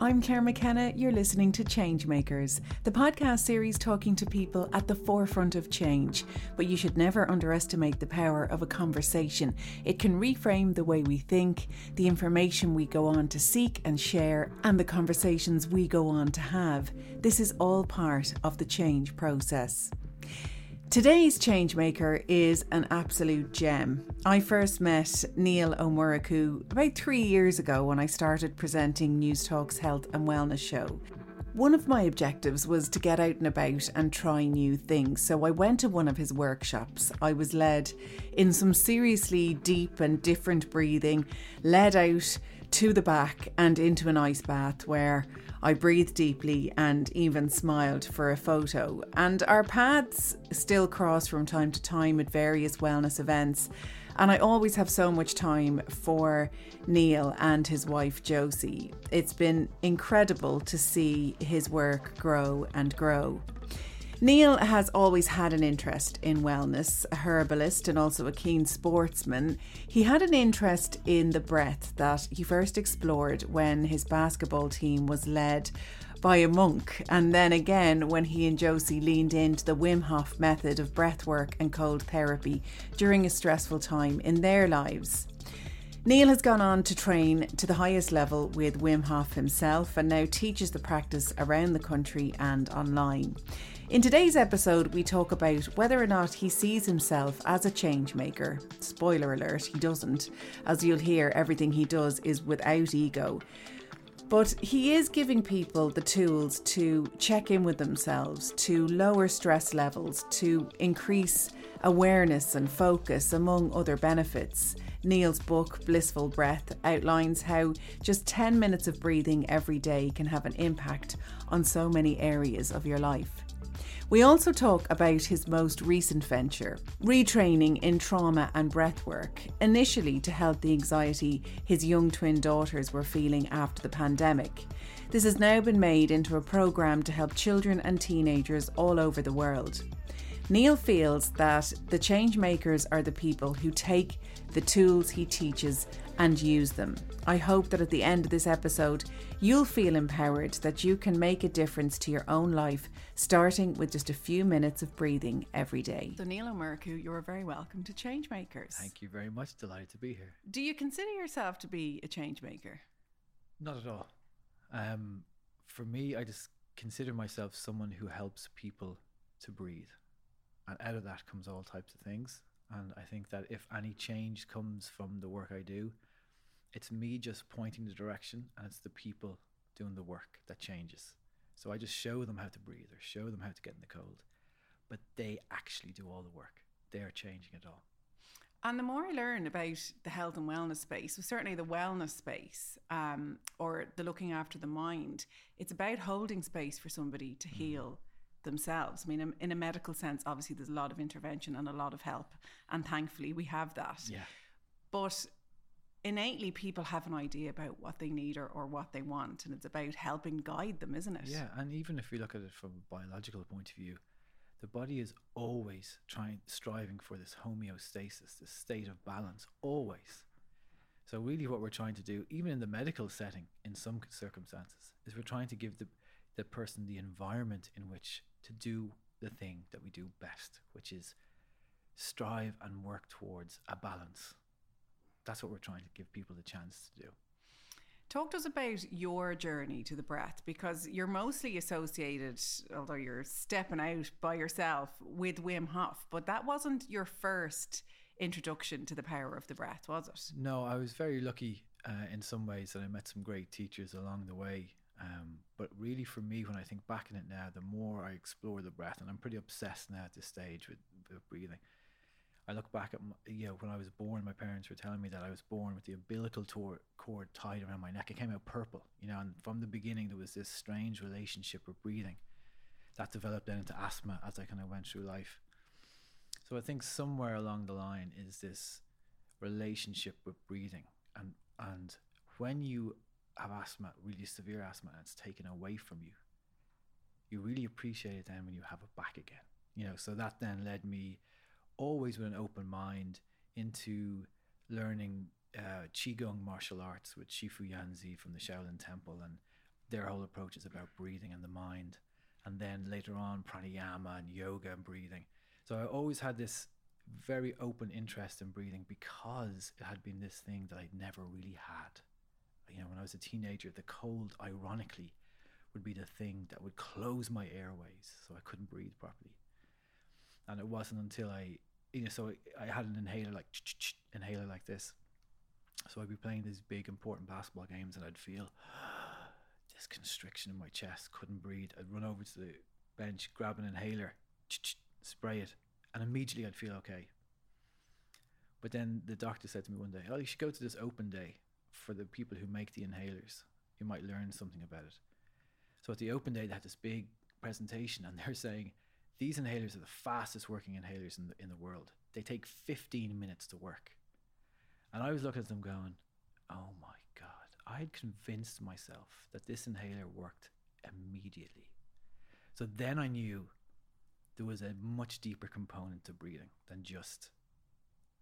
I'm Clare McKenna. You're listening to Changemakers, the podcast series talking to people at the forefront of change. But you should never underestimate the power of a conversation. It can reframe the way we think, the information we go on to seek and share, and the conversations we go on to have. This is all part of the change process. Today's changemaker is an absolute gem. I first met Niall O'Murchu about three years ago when I started presenting Newstalk's health and wellness show. One of my objectives was to get out and about and try new things, so I went to one of his workshops. I was led in some seriously deep and different breathing, led out to the back and into an ice bath where I breathed deeply and even smiled for a photo. And our paths still cross from time to time at various wellness events. And I always have so much time for Niall and his wife Josie. It's been incredible to see his work grow and grow. Niall has always had an interest in wellness, a herbalist and also a keen sportsman. He had an interest in the breath that he first explored when his basketball team was led by a monk, and then again when he and Josie leaned into the Wim Hof method of breathwork and cold therapy during a stressful time in their lives. Niall has gone on to train to the highest level with Wim Hof himself and now teaches the practice around the country and online. In today's episode, we talk about whether or not he sees himself as a change maker. Spoiler alert, he doesn't. As you'll hear, everything he does is without ego. But he is giving people the tools to check in with themselves, to lower stress levels, to increase awareness and focus, among other benefits. Niall's book, Blissful Breath, outlines how just 10 minutes of breathing every day can have an impact on so many areas of your life. We also talk about his most recent venture, retraining in trauma and breathwork, initially to help the anxiety his young twin daughters were feeling after the pandemic. This has now been made into a program to help children and teenagers all over the world. Niall feels that the change makers are the people who take the tools he teaches and use them. I hope that at the end of this episode, you'll feel empowered that you can make a difference to your own life, starting with just a few minutes of breathing every day. So, Niall O'Murchu, you're very welcome to Changemakers. Thank you very much. Delighted to be here. Do you consider yourself to be a change maker? Not at all. Um, for me, I just consider myself someone who helps people to breathe. And out of that comes all types of things. And I think that if any change comes from the work I do, it's me just pointing the direction and it's the people doing the work that changes. So I just show them how to breathe or show them how to get in the cold. But they actually do all the work. They're changing it all. And the more I learn about the health and wellness space, well, certainly the wellness space um, or the looking after the mind, it's about holding space for somebody to heal themselves. I mean, in, in a medical sense, obviously there's a lot of intervention and a lot of help, and thankfully we have that. Yeah. But innately, people have an idea about what they need or, or what they want, and it's about helping guide them, isn't it? Yeah, and even if we look at it from a biological point of view, the body is always trying, striving for this homeostasis, this state of balance, always. So really, what we're trying to do, even in the medical setting, in some circumstances, is we're trying to give the the person the environment in which to do the thing that we do best, which is strive and work towards a balance. That's what we're trying to give people the chance to do. Talk to us about your journey to the breath because you're mostly associated, although you're stepping out by yourself, with Wim Hof, but that wasn't your first introduction to the power of the breath, was it? No, I was very lucky uh, in some ways that I met some great teachers along the way. Um, but really, for me, when I think back in it now, the more I explore the breath, and I'm pretty obsessed now at this stage with, with breathing, I look back at, my, you know, when I was born, my parents were telling me that I was born with the umbilical tor- cord tied around my neck. It came out purple, you know, and from the beginning, there was this strange relationship with breathing that developed then into asthma as I kind of went through life. So I think somewhere along the line is this relationship with breathing. And, and when you have asthma, really severe asthma, and it's taken away from you, you really appreciate it then when you have it back again. You know, so that then led me always with an open mind into learning uh, qigong martial arts with Shifu Yanzi from the Shaolin Temple, and their whole approach is about breathing and the mind, and then later on pranayama and yoga and breathing. So I always had this very open interest in breathing because it had been this thing that I'd never really had. You know, when I was a teenager, the cold, ironically, would be the thing that would close my airways so I couldn't breathe properly. And it wasn't until I you know, so I had an inhaler like inhaler like this. So I'd be playing these big important basketball games, and I'd feel this constriction in my chest, couldn't breathe. I'd run over to the bench, grab an inhaler, spray it, and immediately I'd feel okay. But then the doctor said to me one day, "Oh, you should go to this open day for the people who make the inhalers. You might learn something about it." So at the open day, they had this big presentation, and they're saying these inhalers are the fastest working inhalers in the, in the world. They take 15 minutes to work. And I was looking at them going, oh my God, I had convinced myself that this inhaler worked immediately. So then I knew there was a much deeper component to breathing than just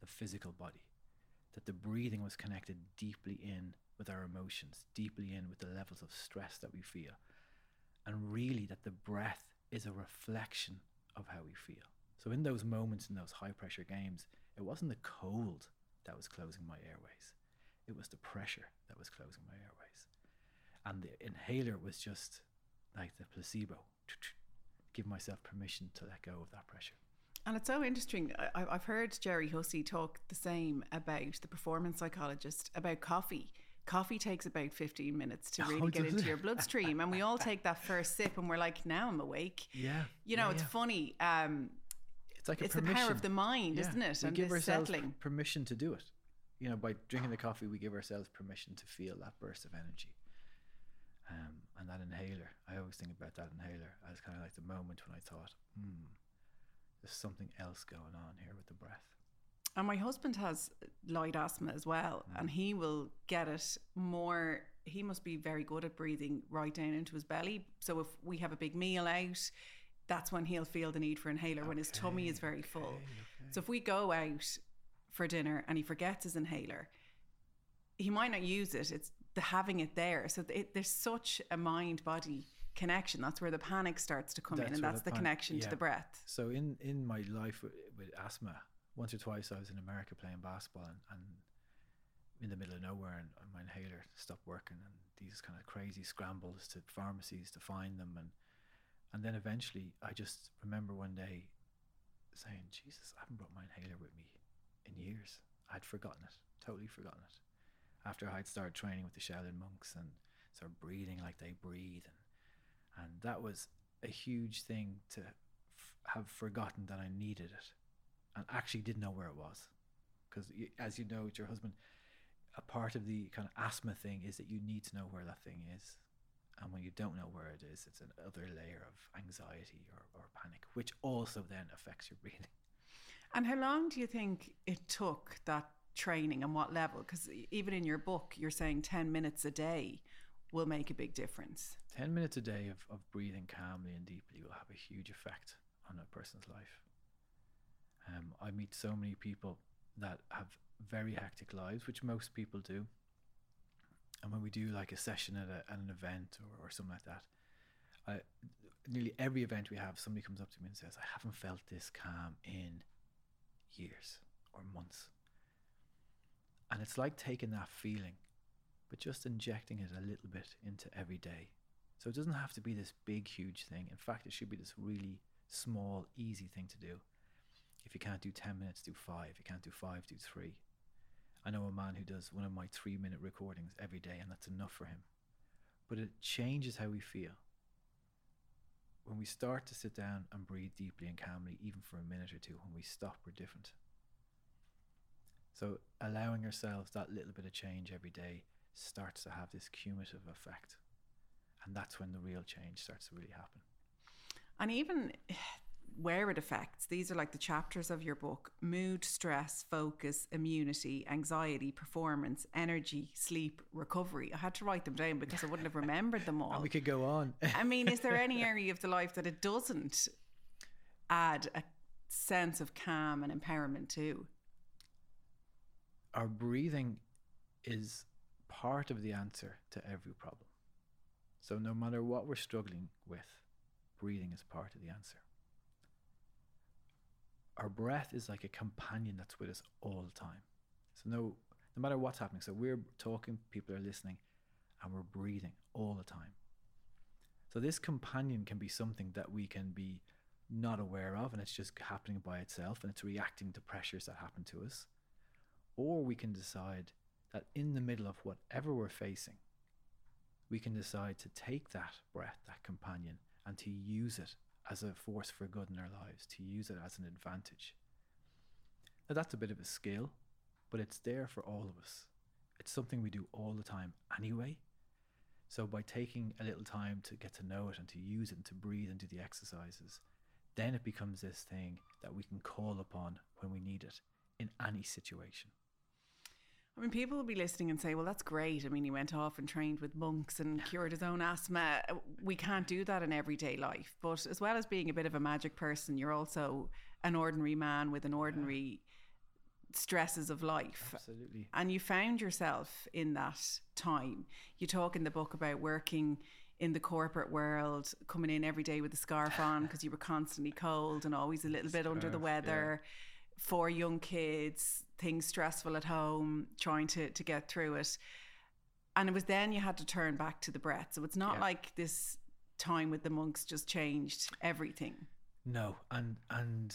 the physical body. That the breathing was connected deeply in with our emotions, deeply in with the levels of stress that we feel. And really, that the breath is a reflection of how we feel. So in those moments in those high pressure games, it wasn't the cold that was closing my airways. It was the pressure that was closing my airways. And the inhaler was just like the placebo. Give myself permission to let go of that pressure. And it's so interesting. I, have heard Gerry Hussey talk the same about the performance psychologist about coffee coffee takes about 15 minutes to oh, really oh, get into it? your bloodstream and we all take that first sip and we're like now i'm awake yeah you know yeah, it's yeah. funny um, it's like it's the power of the mind yeah. isn't it we and give ourselves settling. permission to do it you know by drinking the coffee we give ourselves permission to feel that burst of energy um, and that inhaler i always think about that inhaler as kind of like the moment when i thought hmm there's something else going on here with the breath and my husband has light asthma as well, mm. and he will get it more. He must be very good at breathing right down into his belly. So if we have a big meal out, that's when he'll feel the need for inhaler okay, when his tummy is very okay, full. Okay. So if we go out for dinner and he forgets his inhaler, he might not use it. It's the having it there. So it, there's such a mind body connection. That's where the panic starts to come that's in, and that's the, the connection yeah. to the breath. So in in my life with, with asthma, once or twice I was in America playing basketball and, and in the middle of nowhere and, and, my inhaler stopped working and these kind of crazy scrambles to pharmacies to find them and and then eventually I just remember one day saying, Jesus, I haven't brought my inhaler with me in years. I'd forgotten it, totally forgotten it. After I'd started training with the Shaolin monks and sort of breathing like they breathe and and that was a huge thing to f- have forgotten that I needed it and actually didn't know where it was. Because as you know, with your husband, a part of the kind of asthma thing is that you need to know where that thing is. And when you don't know where it is, it's another layer of anxiety or, or panic, which also then affects your breathing. And how long do you think it took that training and what level? Because even in your book, you're saying 10 minutes a day will make a big difference. 10 minutes a day of, of breathing calmly and deeply will have a huge effect on a person's life. Um, I meet so many people that have very hectic lives, which most people do. And when we do like a session at, a, at an event or, or something like that, I, nearly every event we have, somebody comes up to me and says, I haven't felt this calm in years or months. And it's like taking that feeling, but just injecting it a little bit into every day. So it doesn't have to be this big, huge thing. In fact, it should be this really small, easy thing to do. If you can't do 10 minutes, do five. If you can't do five, do three. I know a man who does one of my three minute recordings every day, and that's enough for him. But it changes how we feel. When we start to sit down and breathe deeply and calmly, even for a minute or two, when we stop, we're different. So allowing ourselves that little bit of change every day starts to have this cumulative effect. And that's when the real change starts to really happen. And even where it affects, these are like the chapters of your book mood, stress, focus, immunity, anxiety, performance, energy, sleep, recovery. I had to write them down because I wouldn't have remembered them all. And we could go on. I mean, is there any area of the life that it doesn't add a sense of calm and empowerment to? Our breathing is part of the answer to every problem. So, no matter what we're struggling with, breathing is part of the answer. Our breath is like a companion that's with us all the time. So, no, no matter what's happening, so we're talking, people are listening, and we're breathing all the time. So, this companion can be something that we can be not aware of, and it's just happening by itself, and it's reacting to pressures that happen to us. Or we can decide that in the middle of whatever we're facing, we can decide to take that breath, that companion, and to use it as a force for good in our lives, to use it as an advantage. Now, that's a bit of a skill, but it's there for all of us. It's something we do all the time anyway. So, by taking a little time to get to know it and to use it and to breathe and do the exercises, then it becomes this thing that we can call upon when we need it in any situation. I mean, people will be listening and say, well, that's great. I mean, he went off and trained with monks and cured his own asthma. We can't do that in everyday life. But as well as being a bit of a magic person, you're also an ordinary man with an ordinary stresses of life. Absolutely. And you found yourself in that time. You talk in the book about working in the corporate world, coming in every day with a scarf on because you were constantly cold and always a little bit under the Scarf, weather. Four young kids, things stressful at home, trying to, to get through it. And it was then you had to turn back to the breath. So it's not Yeah. like this time with the monks just changed everything. No, and and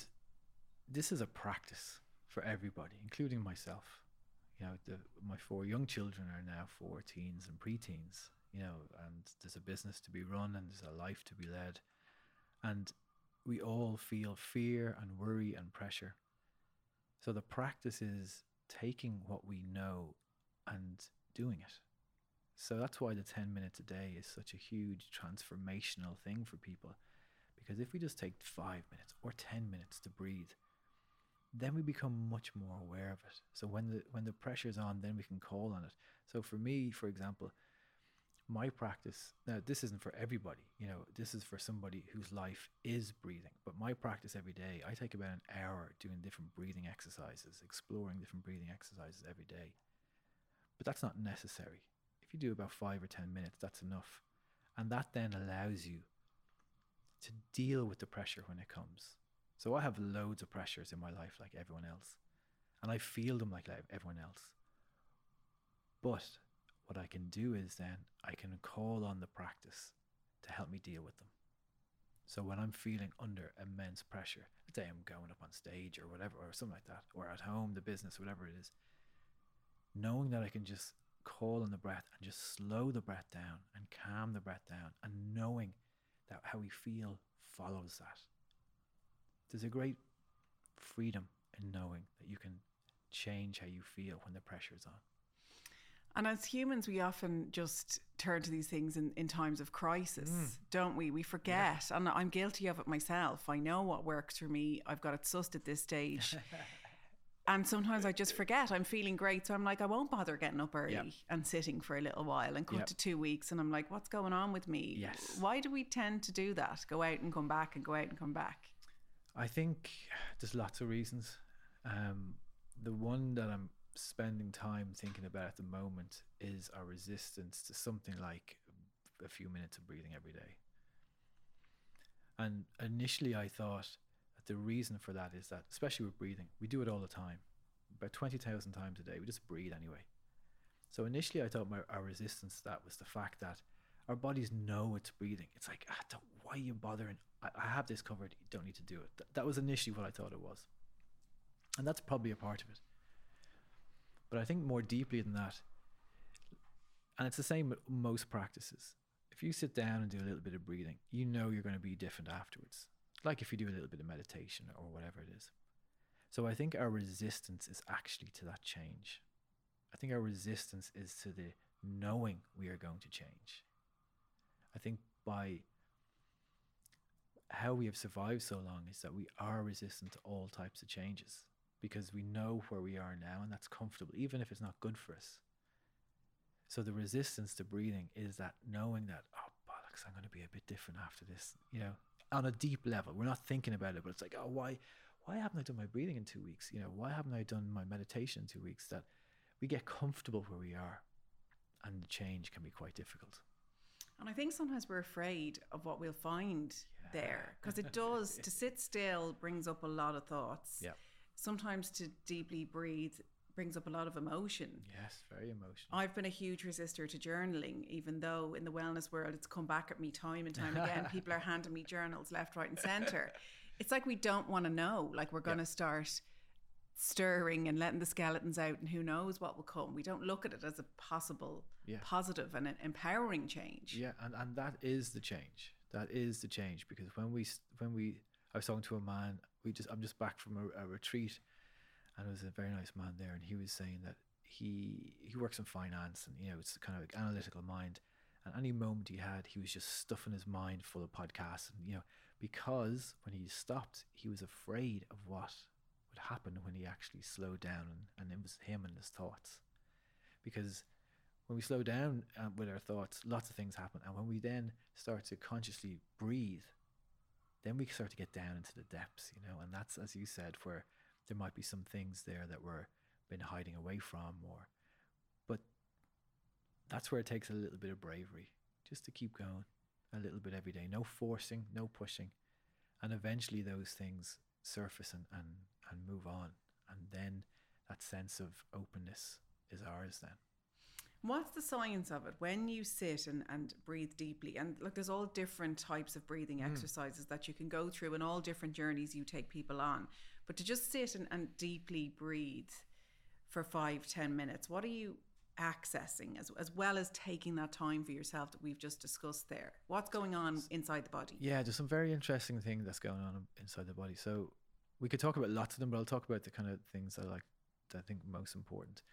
this is a practice for everybody, including myself. You know, the, my four young children are now four teens and preteens. You know, and there's a business to be run and there's a life to be led, and we all feel fear and worry and pressure. So the practice is taking what we know and doing it. So that's why the 10 minutes a day is such a huge transformational thing for people. Because if we just take five minutes or 10 minutes to breathe, then we become much more aware of it. So when the when the pressure's on, then we can call on it. So for me, for example, my practice now this isn't for everybody, you know, this is for somebody whose life is breathing. But my practice every day, I take about an hour doing different breathing exercises, exploring different breathing exercises every day. But that's not necessary. If you do about five or ten minutes, that's enough. And that then allows you to deal with the pressure when it comes. So I have loads of pressures in my life like everyone else. And I feel them like everyone else. But what I can do is then I can call on the practice to help me deal with them. So when I'm feeling under immense pressure, let's say I'm going up on stage or whatever, or something like that, or at home, the business, whatever it is, knowing that I can just call on the breath and just slow the breath down and calm the breath down, and knowing that how we feel follows that. There's a great freedom in knowing that you can change how you feel when the pressure is on. And as humans, we often just turn to these things in, in times of crisis, Mm. don't we? We forget. And I'm guilty of it myself. I know what works for me. I've got it sussed at this stage. and sometimes I just forget. I'm feeling great. So I'm like, I won't bother getting up early and sitting for a little while and cut Yep. to two weeks. And I'm like, what's going on with me? Yes. Why do we tend to do that? Go out and come back and go out and come back. I think there's lots of reasons. Um, the one that I'm spending time thinking about at the moment is our resistance to something like a few minutes of breathing every day. And initially, I thought that the reason for that is that, especially with breathing, we do it all the time, about 20,000 times a day. We just breathe anyway. So initially, I thought my, our resistance to that was the fact that our bodies know it's breathing. It's like, ah, why are you bothering? I, I have this covered. You don't need to do it. Th- that was initially what I thought it was. And that's probably a part of it. But I think more deeply than that, and it's the same with most practices. If you sit down and do a little bit of breathing, you know you're going to be different afterwards. Like if you do a little bit of meditation or whatever it is. So I think our resistance is actually to that change. I think our resistance is to the knowing we are going to change. I think by how we have survived so long is that we are resistant to all types of changes because we know where we are now and that's comfortable, even if it's not good for us. So the resistance to breathing is that knowing that, oh, bollocks, I'm going to be a bit different after this, you know, on a deep level. We're not thinking about it, but it's like, oh, why, why haven't I done my breathing in two weeks? You know, why haven't I done my meditation in two weeks? That we get comfortable where we are and the change can be quite difficult. And I think sometimes we're afraid of what we'll find there because it does to sit still brings up a lot of thoughts. Yeah. Sometimes to deeply breathe brings up a lot of emotion. Yes, very emotional. I've been a huge resistor to journaling, even though in the wellness world it's come back at me time and time again. People are handing me journals left, right, and center. It's like we don't want to know. Like we're going to start stirring and letting the skeletons out, and who knows what will come. We don't look at it as a possible Yeah. positive and an empowering change. Yeah, and, and that is the change. That is the change because when we when we I was talking to a man. We just I'm just back from a, a retreat, and there was a very nice man there, and he was saying that he he works in finance, and you know it's kind of like analytical mind. And any moment he had, he was just stuffing his mind full of podcasts, and you know because when he stopped, he was afraid of what would happen when he actually slowed down, and, and it was him and his thoughts because when we slow down uh, with our thoughts, lots of things happen. And when we then start to consciously breathe, then we start to get down into the depths, you know. And that's, as you said, where there might be some things there that we're been hiding away from, or, but that's where it takes a little bit of bravery just to keep going a little bit every day. No forcing, no pushing. And eventually those things surface and, and, and move on. And then that sense of openness is ours then. What's the science of it when you sit and, and breathe deeply? And look, there's all different types of breathing mm. exercises that you can go through and all different journeys you take people on. But to just sit and, and deeply breathe for five, ten minutes, what are you accessing as, as well as taking that time for yourself that we've just discussed there? What's going on inside the body? Yeah, there's some very interesting thing that's going on inside the body. So we could talk about lots of them, but I'll talk about the kind of things that I like that I think most important.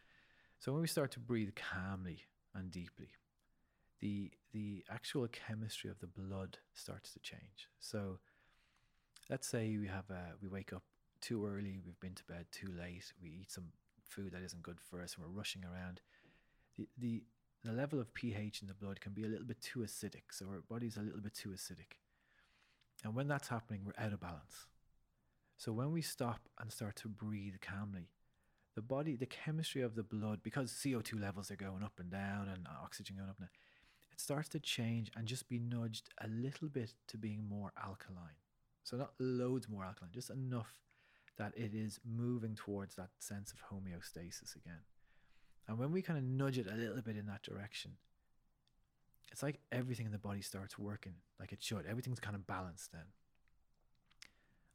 So when we start to breathe calmly and deeply, the the actual chemistry of the blood starts to change. So let's say we have a, we wake up too early, we've been to bed too late, we eat some food that isn't good for us, and we're rushing around. The the the level of pH in the blood can be a little bit too acidic, so our body's a little bit too acidic. And when that's happening, we're out of balance. So when we stop and start to breathe calmly, the body, the chemistry of the blood, because CO2 levels are going up and down and oxygen going up and down, it starts to change and just be nudged a little bit to being more alkaline. So not loads more alkaline, just enough that it is moving towards that sense of homeostasis again. And when we kind of nudge it a little bit in that direction, it's like everything in the body starts working like it should. Everything's kind of balanced then.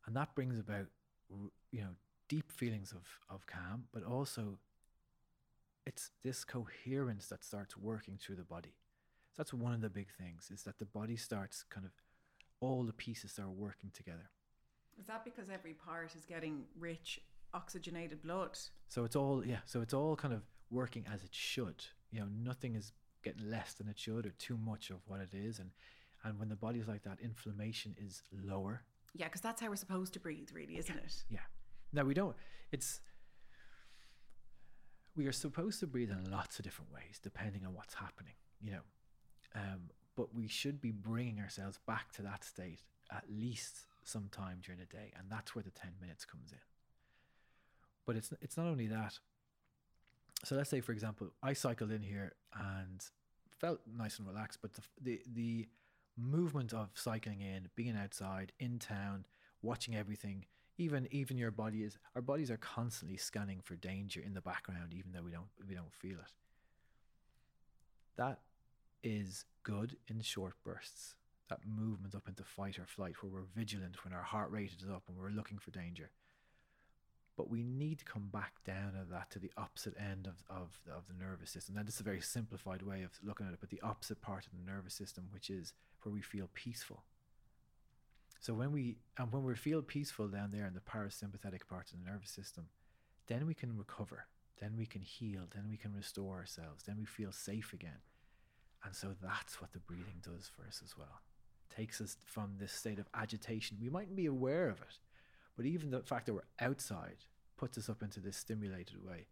And that brings about, you know, deep feelings of, of calm, but also it's this coherence that starts working through the body. So that's one of the big things is that the body starts kind of, all the pieces are working together. Is that because every part is getting rich oxygenated blood? So it's all yeah. So it's all kind of working as it should. You know, nothing is getting less than it should or too much of what it is. And and when the body's like that, inflammation is lower. Yeah, because that's how we're supposed to breathe, really, isn't it? Yeah. Now we don't. It's we are supposed to breathe in lots of different ways depending on what's happening. You know, um, but we should be bringing ourselves back to that state at least sometime during the day, and that's where the ten minutes comes in. But it's it's not only that. So let's say, for example, I cycled in here and felt nice and relaxed, but the the, the movement of cycling in, being outside, in town, watching everything, even even your body is our bodies are constantly scanning for danger in the background, even though we don't we don't feel it. That is good in short bursts. That movement up into fight or flight, where we're vigilant when our heart rate is up and we're looking for danger. But we need to come back down of that to the opposite end of, of, of the nervous system. Now, this is a very simplified way of looking at it, but the opposite part of the nervous system, which is where we feel peaceful. So when we and when we feel peaceful down there in the parasympathetic part of the nervous system, then we can recover, then we can heal, then we can restore ourselves, then we feel safe again. And so that's what the breathing does for us as well. Takes us from this state of agitation. We mightn't be aware of it, but even the fact that we're outside puts us up into this stimulated way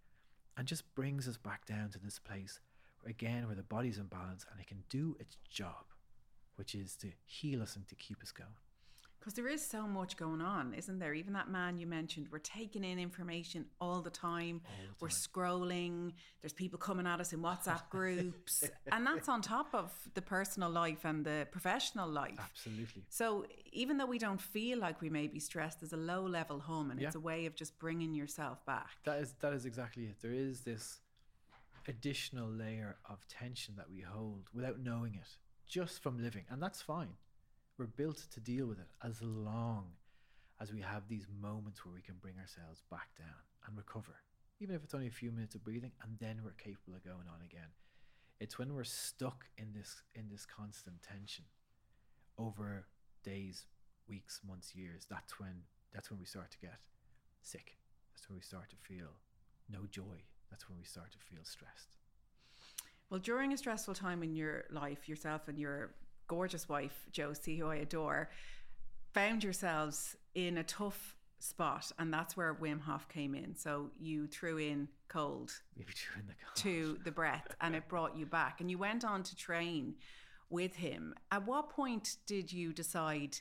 and just brings us back down to this place again, where the body's in balance and it can do its job, which is to heal us and to keep us going. Because there is so much going on, isn't there? Even that man you mentioned, we're taking in information all the time. We're scrolling. There's people coming at us in WhatsApp groups. and that's on top of the personal life and the professional life. Absolutely. So even though we don't feel like we may be stressed, there's a low level hum and it's a way of just bringing yourself back. That is that is exactly it. There is this additional layer of tension that we hold without knowing it, just from living, and that's fine. We're built to deal with it as long as we have these moments where we can bring ourselves back down and recover, even if it's only a few minutes of breathing, and then we're capable of going on again. It's when we're stuck in this in this constant tension over days, weeks, months, years. That's when that's when we start to get sick. That's when we start to feel no joy. That's when we start to feel stressed. Well, during a stressful time in your life, yourself and your gorgeous wife, Josie, who I adore, found yourselves in a tough spot. And that's where Wim Hof came in. So you threw in cold Maybe during the cold. to the breath and it brought you back. And you went on to train with him. At what point did you decide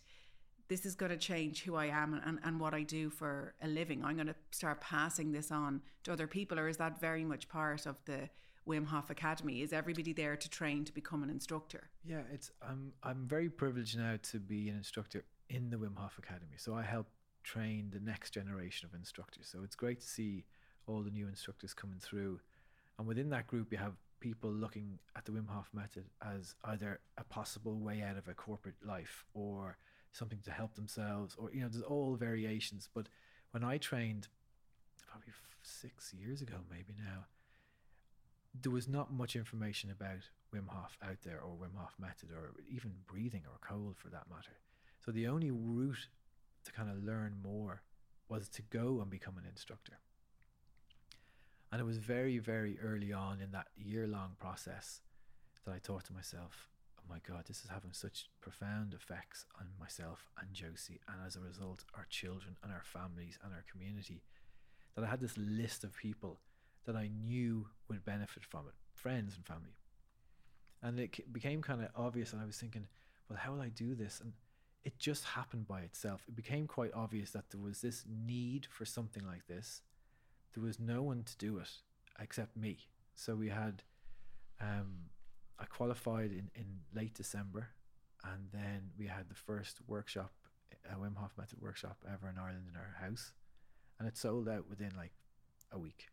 this is going to change who I am and, and what I do for a living? I'm going to start passing this on to other people, or is that very much part of the Wim Hof Academy? Is everybody there to train to become an instructor? Yeah, it's I'm I'm very privileged now to be an instructor in the Wim Hof Academy. So I help train the next generation of instructors. So it's great to see all the new instructors coming through. And within that group you have people looking at the Wim Hof method as either a possible way out of a corporate life or something to help themselves or you know there's all variations but when I trained probably 6 years ago maybe now there was not much information about Wim Hof out there or Wim Hof method or even breathing or cold for that matter. So the only route to kind of learn more was to go and become an instructor. And it was very, very early on in that year long process that I thought to myself, oh my God, this is having such profound effects on myself and Josie, and as a result, our children and our families and our community. That I had this list of people that I knew would benefit from it, friends and family. And it became kind of obvious, and I was thinking, well, how will I do this? And it just happened by itself. It became quite obvious that there was this need for something like this. There was no one to do it except me. So we had, um, I qualified in, in late December, and then we had the first workshop, a Wim Hof method workshop ever in Ireland in our house, and it sold out within like a week.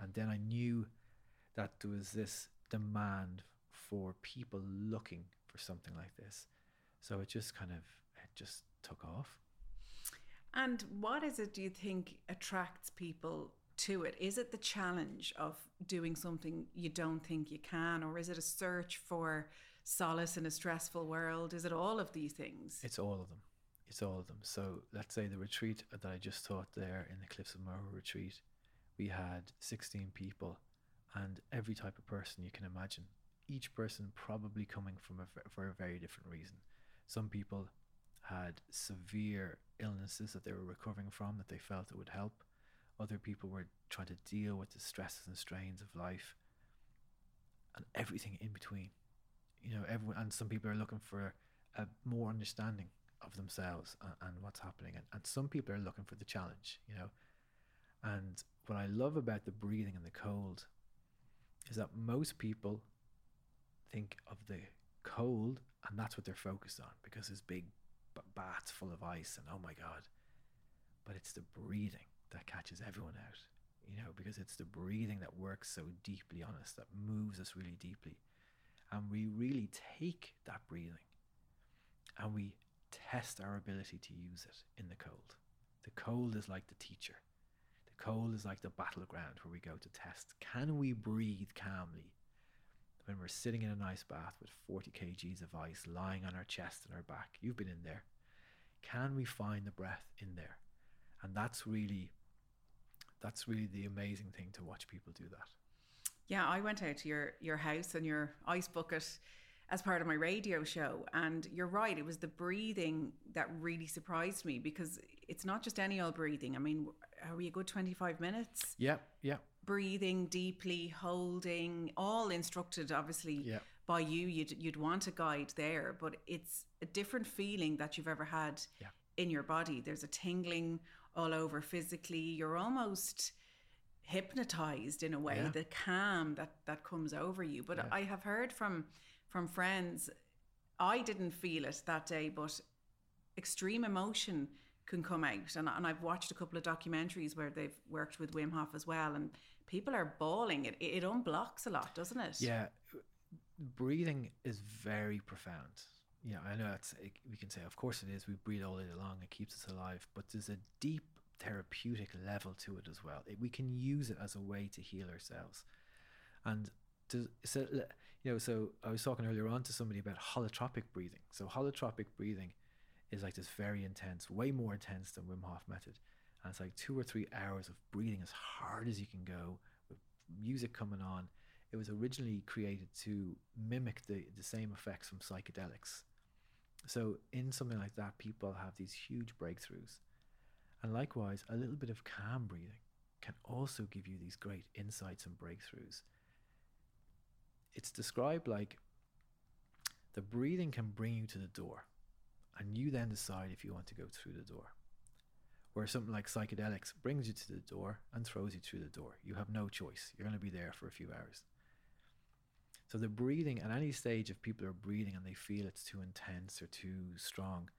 And then I knew that there was this demand for people looking for something like this. So it just kind of it just took off. And what is it do you think attracts people to it? Is it the challenge of doing something you don't think you can, or is it a search for solace in a stressful world? Is it all of these things? It's all of them. It's all of them. So let's say the retreat that I just taught there in the Cliffs of Moher retreat, we had 16 people and every type of person you can imagine. Each person probably coming from a, for a very different reason. Some people had severe illnesses that they were recovering from that they felt it would help. Other people were trying to deal with the stresses and strains of life and everything in between. You know, everyone, and some people are looking for a more understanding of themselves and, and what's happening. And, and some people are looking for the challenge, you know. And what I love about the breathing and the cold is that most people think of the cold and that's what they're focused on because there's big b- baths full of ice and oh my god. But it's the breathing that catches everyone out you know because it's the breathing that works so deeply on us that moves us really deeply. And we really take that breathing and we test our ability to use it in the cold. The cold is like the teacher cold is like the battleground where we go to test can we breathe calmly when we're sitting in an ice bath with 40 kgs of ice lying on our chest and our back. You've been in there. Can we find the breath in there? And that's really that's really the amazing thing to watch people do that. Yeah, I went out to your your house and your ice bucket as part of my radio show. And you're right, it was the breathing that really surprised me because it's not just any old breathing. I mean, are we a good 25 minutes? Yeah, yeah. Breathing deeply, holding, all instructed obviously Yeah. by you. You'd, you'd want a guide there, but it's a different feeling that you've ever had Yeah. in your body. There's a tingling all over physically. You're almost hypnotized in a way Yeah. the calm that that comes over you but i have heard from from friends i didn't feel it that day but extreme emotion can come out and, and i've watched a couple of documentaries where they've worked with wim hof as well and people are bawling it it unblocks a lot doesn't it Yeah, breathing is very profound. Yeah, I know it's it, we can say, of course it is. We breathe all day long; it keeps us alive. But there's a deep therapeutic level to it as well. It, we can use it as a way to heal ourselves. And to, so, you know, so I was talking earlier on to somebody about holotropic breathing. So holotropic breathing is like this very intense, way more intense than Wim Hof method. And it's like two or three hours of breathing as hard as you can go with music coming on. It was originally created to mimic the, the same effects from psychedelics. So in something like that, people have these huge breakthroughs. And likewise, a little bit of calm breathing can also give you these great insights and breakthroughs. It's described like the breathing can bring you to the door, and you then decide if you want to go through the door. Where something like psychedelics brings you to the door and throws you through the door. You have no choice. You're going to be there for a few hours. So the breathing at any stage, if people are breathing and they feel it's too intense or too strong,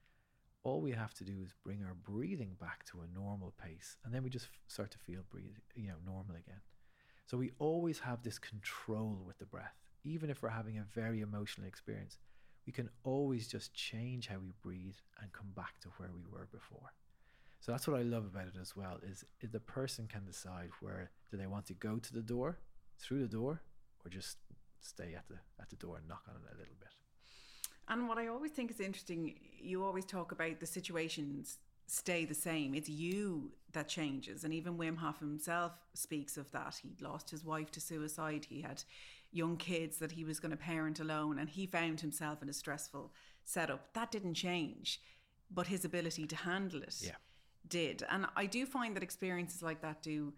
all we have to do is bring our breathing back to a normal pace, and then we just start to feel breathe, you know, normal again. So we always have this control with the breath, even if we're having a very emotional experience. We can always just change how we breathe and come back to where we were before. So that's what I love about it as well is the person can decide where do they want to go to the door, through the door, or just stay at the at the door and knock on it a little bit. And what I always think is interesting, you always talk about the situations stay the same. It's you that changes. And even Wim Hof himself speaks of that. He lost his wife to suicide. He had young kids that he was going to parent alone. And he found himself in a stressful setup. That didn't change, but his ability to handle it Yeah. did. And I do find that experiences like that do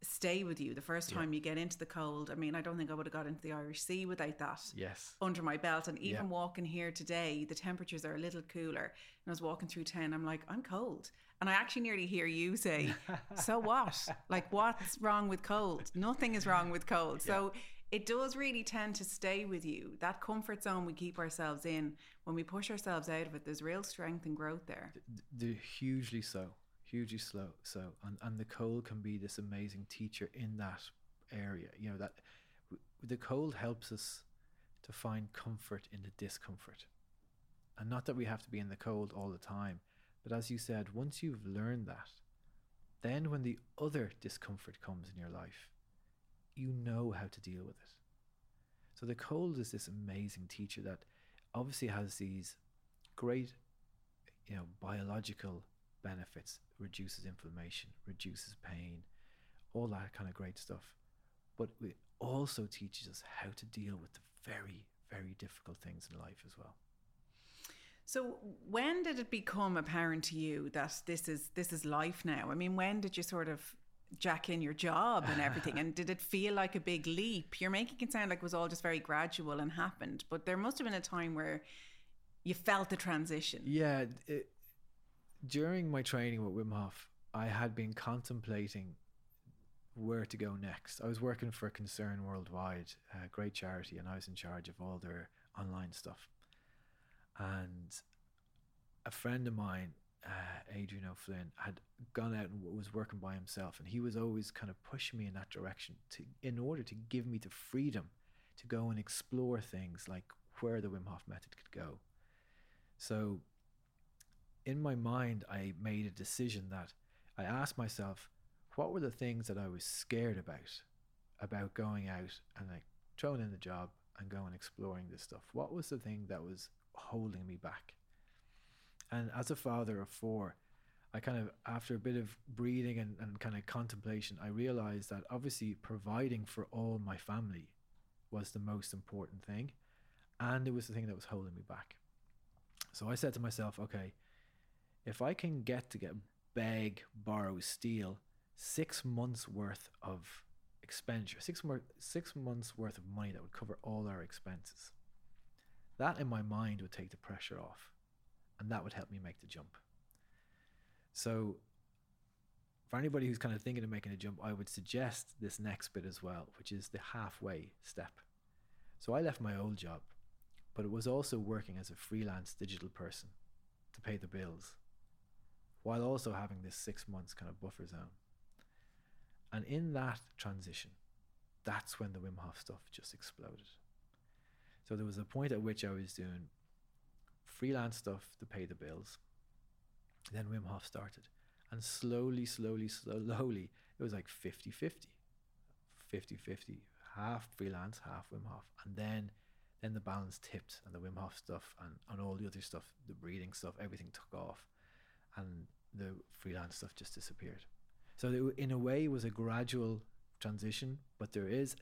stay with you the first time you get into the cold. I mean, I don't think I would have got into the Irish Sea without that Yes. under my belt. And even Yeah. walking here today, the temperatures are a little cooler. And I was walking through town, I'm like, I'm cold. And I actually nearly hear you say, So what? Like, what's wrong with cold? Nothing is wrong with cold. So it does really tend to stay with you. That comfort zone we keep ourselves in, when we push ourselves out of it, there's real strength and growth there. They're hugely so, hugely slow. So, and, and the cold can be this amazing teacher in that area. You know that the cold helps us to find comfort in the discomfort, and not that we have to be in the cold all the time, but as you said, once you've learned that, then when the other discomfort comes in your life, you know how to deal with it. So the cold is this amazing teacher that obviously has these great you know biological benefits reduces inflammation reduces pain all that kind of great stuff but it also teaches us how to deal with the very very difficult things in life as well So when did it become apparent to you that this is this is life now? I mean, when did you sort of jack in your job and everything? and did it feel like a big leap? You're making it sound like it was all just very gradual and happened, but there must have been a time where you felt the transition. yeah it, during my training with Wim Hof I had been contemplating where to go next I was working for Concern Worldwide a great charity and I was in charge of all their online stuff and a friend of mine, uh, Adrian O'Flynn, had gone out and was working by himself, and he was always kind of pushing me in that direction to, in order to give me the freedom to go and explore things like where the Wim Hof method could go. So, in my mind, I made a decision that I asked myself, what were the things that I was scared about, about going out and like throwing in the job and going exploring this stuff? What was the thing that was holding me back? And as a father of four, I kind of, after a bit of breathing and, and kind of contemplation, I realized that obviously providing for all my family was the most important thing. And it was the thing that was holding me back. So I said to myself, okay, if I can get to get beg, borrow, steal six months worth of expenditure, six more six months worth of money that would cover all our expenses. That in my mind would take the pressure off, and that would help me make the jump. So, for anybody who's kind of thinking of making a jump, I would suggest this next bit as well, which is the halfway step. So, I left my old job, but it was also working as a freelance digital person to pay the bills, while also having this six months kind of buffer zone. And in that transition, that's when the Wim Hof stuff just exploded. So there was a point at which I was doing freelance stuff to pay the bills. Then Wim Hof started. And slowly, slowly, slowly, it was like 50 50. 50 50. Half freelance, half Wim Hof. And then then the balance tipped and the Wim Hof stuff and, and all the other stuff, the breathing stuff, everything took off. And the freelance stuff just disappeared. So it, in a way, it was a gradual transition, but there is,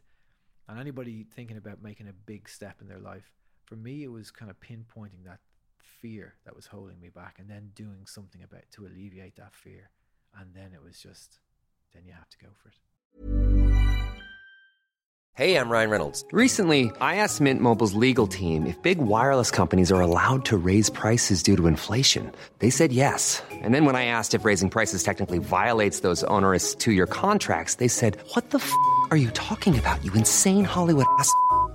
and anybody thinking about making a big step in their life, for me, it was kind of pinpointing that fear that was holding me back and then doing something about to alleviate that fear. And then it was just, then you have to go for it. Hey, I'm Ryan Reynolds. Recently, I asked Mint Mobile's legal team if big wireless companies are allowed to raise prices due to inflation. They said yes. And then when I asked if raising prices technically violates those onerous two year contracts, they said, What the f are you talking about, you insane Hollywood ass?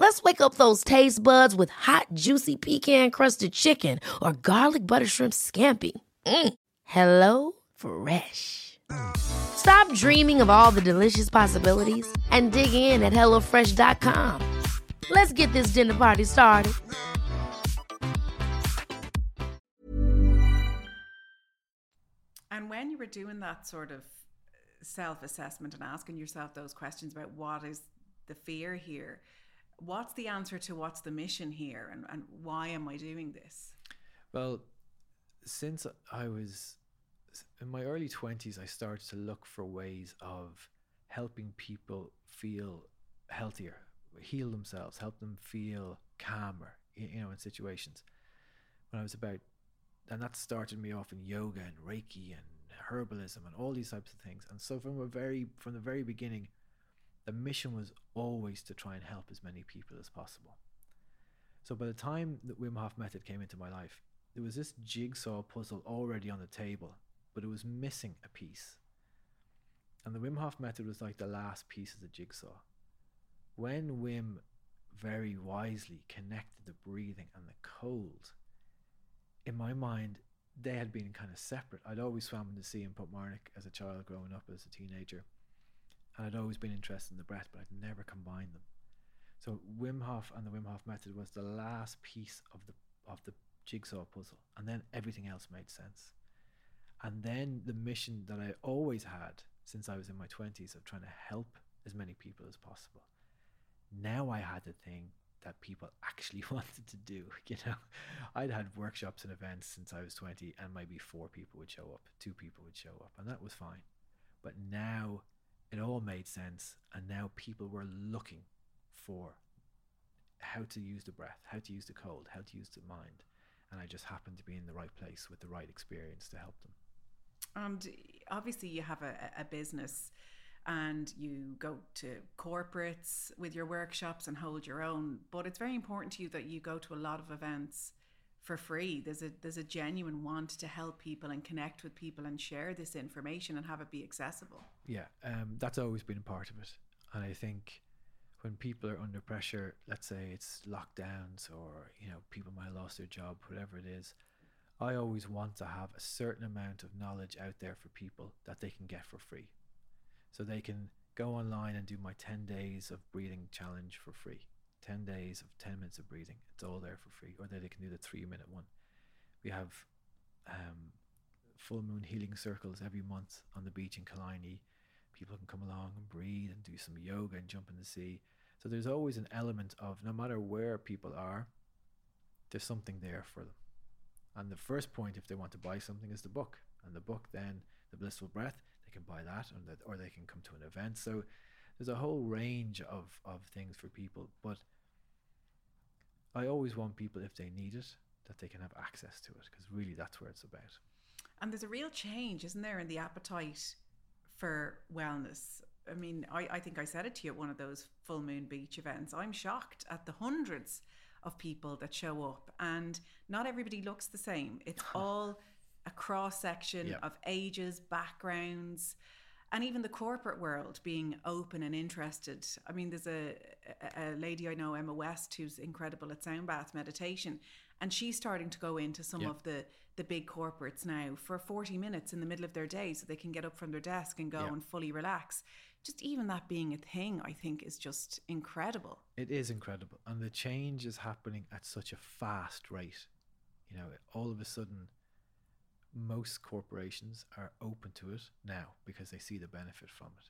Let's wake up those taste buds with hot, juicy pecan crusted chicken or garlic butter shrimp scampi. Mm. Hello Fresh. Stop dreaming of all the delicious possibilities and dig in at HelloFresh.com. Let's get this dinner party started. And when you were doing that sort of self assessment and asking yourself those questions about what is the fear here, what's the answer to what's the mission here and, and why am I doing this? Well, since I was in my early 20s, I started to look for ways of helping people feel healthier, heal themselves, help them feel calmer, you know, in situations. When I was about, and that started me off in yoga and Reiki and herbalism and all these types of things. And so from a very, from the very beginning, the mission was always to try and help as many people as possible. So by the time the Wim Hof method came into my life, there was this jigsaw puzzle already on the table, but it was missing a piece. And the Wim Hof method was like the last piece of the jigsaw. When Wim very wisely connected the breathing and the cold, in my mind, they had been kind of separate. I'd always swam in the sea in Portmarnock as a child growing up as a teenager. And I'd always been interested in the breath, but I'd never combined them. So Wim Hof and the Wim Hof method was the last piece of the of the jigsaw puzzle, and then everything else made sense. And then the mission that I always had since I was in my twenties of trying to help as many people as possible. Now I had the thing that people actually wanted to do. You know, I'd had workshops and events since I was 20, and maybe four people would show up, two people would show up, and that was fine. But now it all made sense, and now people were looking for how to use the breath, how to use the cold, how to use the mind. And I just happened to be in the right place with the right experience to help them. Um, and obviously, you have a, a business and you go to corporates with your workshops and hold your own. But it's very important to you that you go to a lot of events for free. There's a there's a genuine want to help people and connect with people and share this information and have it be accessible. Yeah, um, that's always been a part of it. And I think when people are under pressure, let's say it's lockdowns or you know people might have lost their job, whatever it is, I always want to have a certain amount of knowledge out there for people that they can get for free. So they can go online and do my 10 days of breathing challenge for free. 10 days of 10 minutes of breathing. It's all there for free. Or they can do the three minute one. We have um, full moon healing circles every month on the beach in Killiney. People can come along and breathe and do some yoga and jump in the sea. So there's always an element of no matter where people are, there's something there for them. And the first point, if they want to buy something, is the book. And the book, then, The Blissful Breath, they can buy that, or they can come to an event. So there's a whole range of, of things for people. But I always want people, if they need it, that they can have access to it, because really that's where it's about. And there's a real change, isn't there, in the appetite for wellness? I mean, I, I think I said it to you at one of those full moon beach events. I'm shocked at the hundreds of people that show up, and not everybody looks the same. It's all a cross section Yep. of ages, backgrounds, and even the corporate world being open and interested. I mean, there's a, a, a lady I know, Emma West, who's incredible at sound bath meditation, and she's starting to go into some Yep. of the the big corporates now for 40 minutes in the middle of their day so they can get up from their desk and go Yeah. and fully relax. Just even that being a thing, I think, is just incredible. It is incredible. And the change is happening at such a fast rate. You know, all of a sudden, most corporations are open to it now because they see the benefit from it.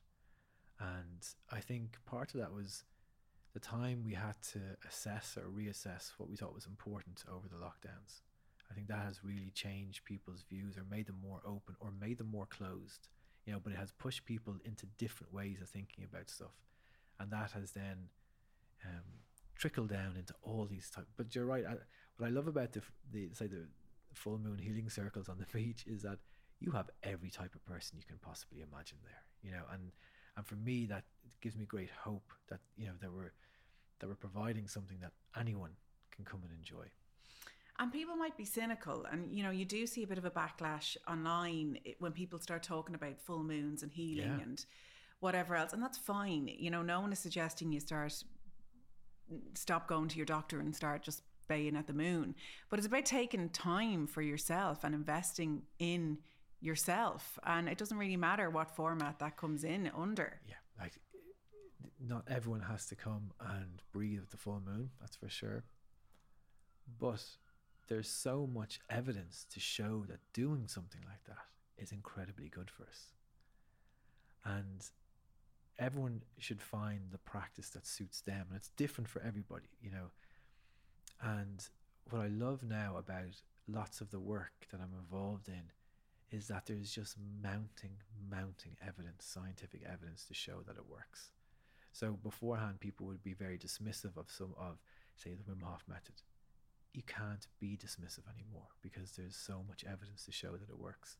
And I think part of that was the time we had to assess or reassess what we thought was important over the lockdowns. I think that has really changed people's views or made them more open or made them more closed. You know, but it has pushed people into different ways of thinking about stuff. And that has then um, trickle down into all these types. But you're right. I, what I love about the the say the full moon healing circles on the beach is that you have every type of person you can possibly imagine there. You know, and and for me that gives me great hope that you know that we're that we're providing something that anyone can come and enjoy. And people might be cynical, and you know, you do see a bit of a backlash online eh, when people start talking about full moons and healing Yeah. and whatever else, and that's fine. You know, no one is suggesting you start stop going to your doctor and start just baying at the moon, but it's about taking time for yourself and investing in yourself, and it doesn't really matter what format that comes in under. Yeah, like not everyone has to come and breathe with the full moon, that's for sure. But there's so much evidence to show that doing something like that is incredibly good for us. And everyone should find the practice that suits them. And it's different for everybody, you know. And what I love now about lots of the work that I'm involved in is that there's just mounting, mounting evidence, scientific evidence to show that it works. So beforehand, people would be very dismissive of some of, say, the Wim Hof method. You can't be dismissive anymore because there's so much evidence to show that it works.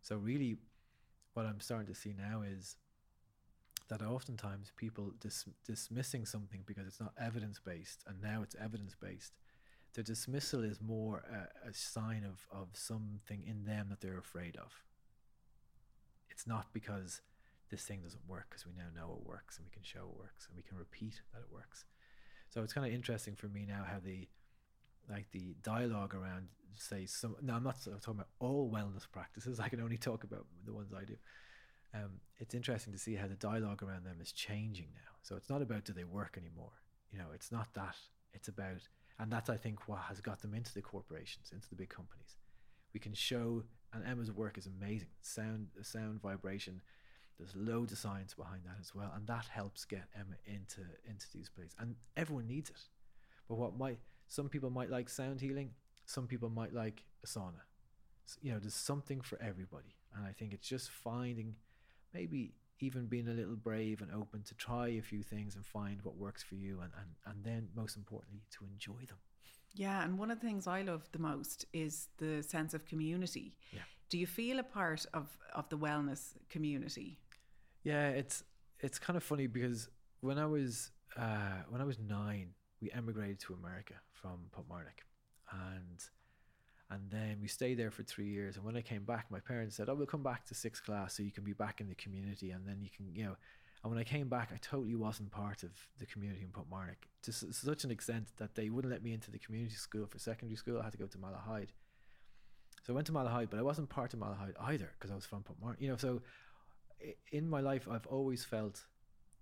So really, what I'm starting to see now is that oftentimes people dis- dismissing something because it's not evidence based, and now it's evidence based. The dismissal is more a, a sign of, of something in them that they're afraid of. It's not because this thing doesn't work, because we now know it works and we can show it works and we can repeat that it works. So it's kind of interesting for me now how the like the dialogue around say some now I'm not talking about all wellness practices I can only talk about the ones I do um, it's interesting to see how the dialogue around them is changing now. So it's not about do they work anymore. You know it's not that. It's about and that's I think what has got them into the corporations into the big companies. We can show and Emma's work is amazing. Sound sound vibration there's loads of science behind that as well and that helps get Emma into into these places. And everyone needs it. But what might some people might like sound healing, some people might like a sauna. S- You know, there's something for everybody, and I think it's just finding, maybe even being a little brave and open to try a few things and find what works for you, and and and then most importantly to enjoy them. Yeah, and one of the things I love the most is the sense of community. Yeah. Do you feel a part of of the wellness community? Yeah, it's it's kind of funny because when I was uh, when I was nine, we emigrated to America from Portmarnock, and and then we stayed there for three years. And when I came back, my parents said, "Oh, we'll come back to sixth class so you can be back in the community, and then you can, you know." And when I came back, I totally wasn't part of the community in Portmarnock to such an extent that they wouldn't let me into the community school for secondary school. I had to go to Malahide. So I went to Malahide, but I wasn't part of Malahide either because I was from Portmarnock. You know, so in my life, I've always felt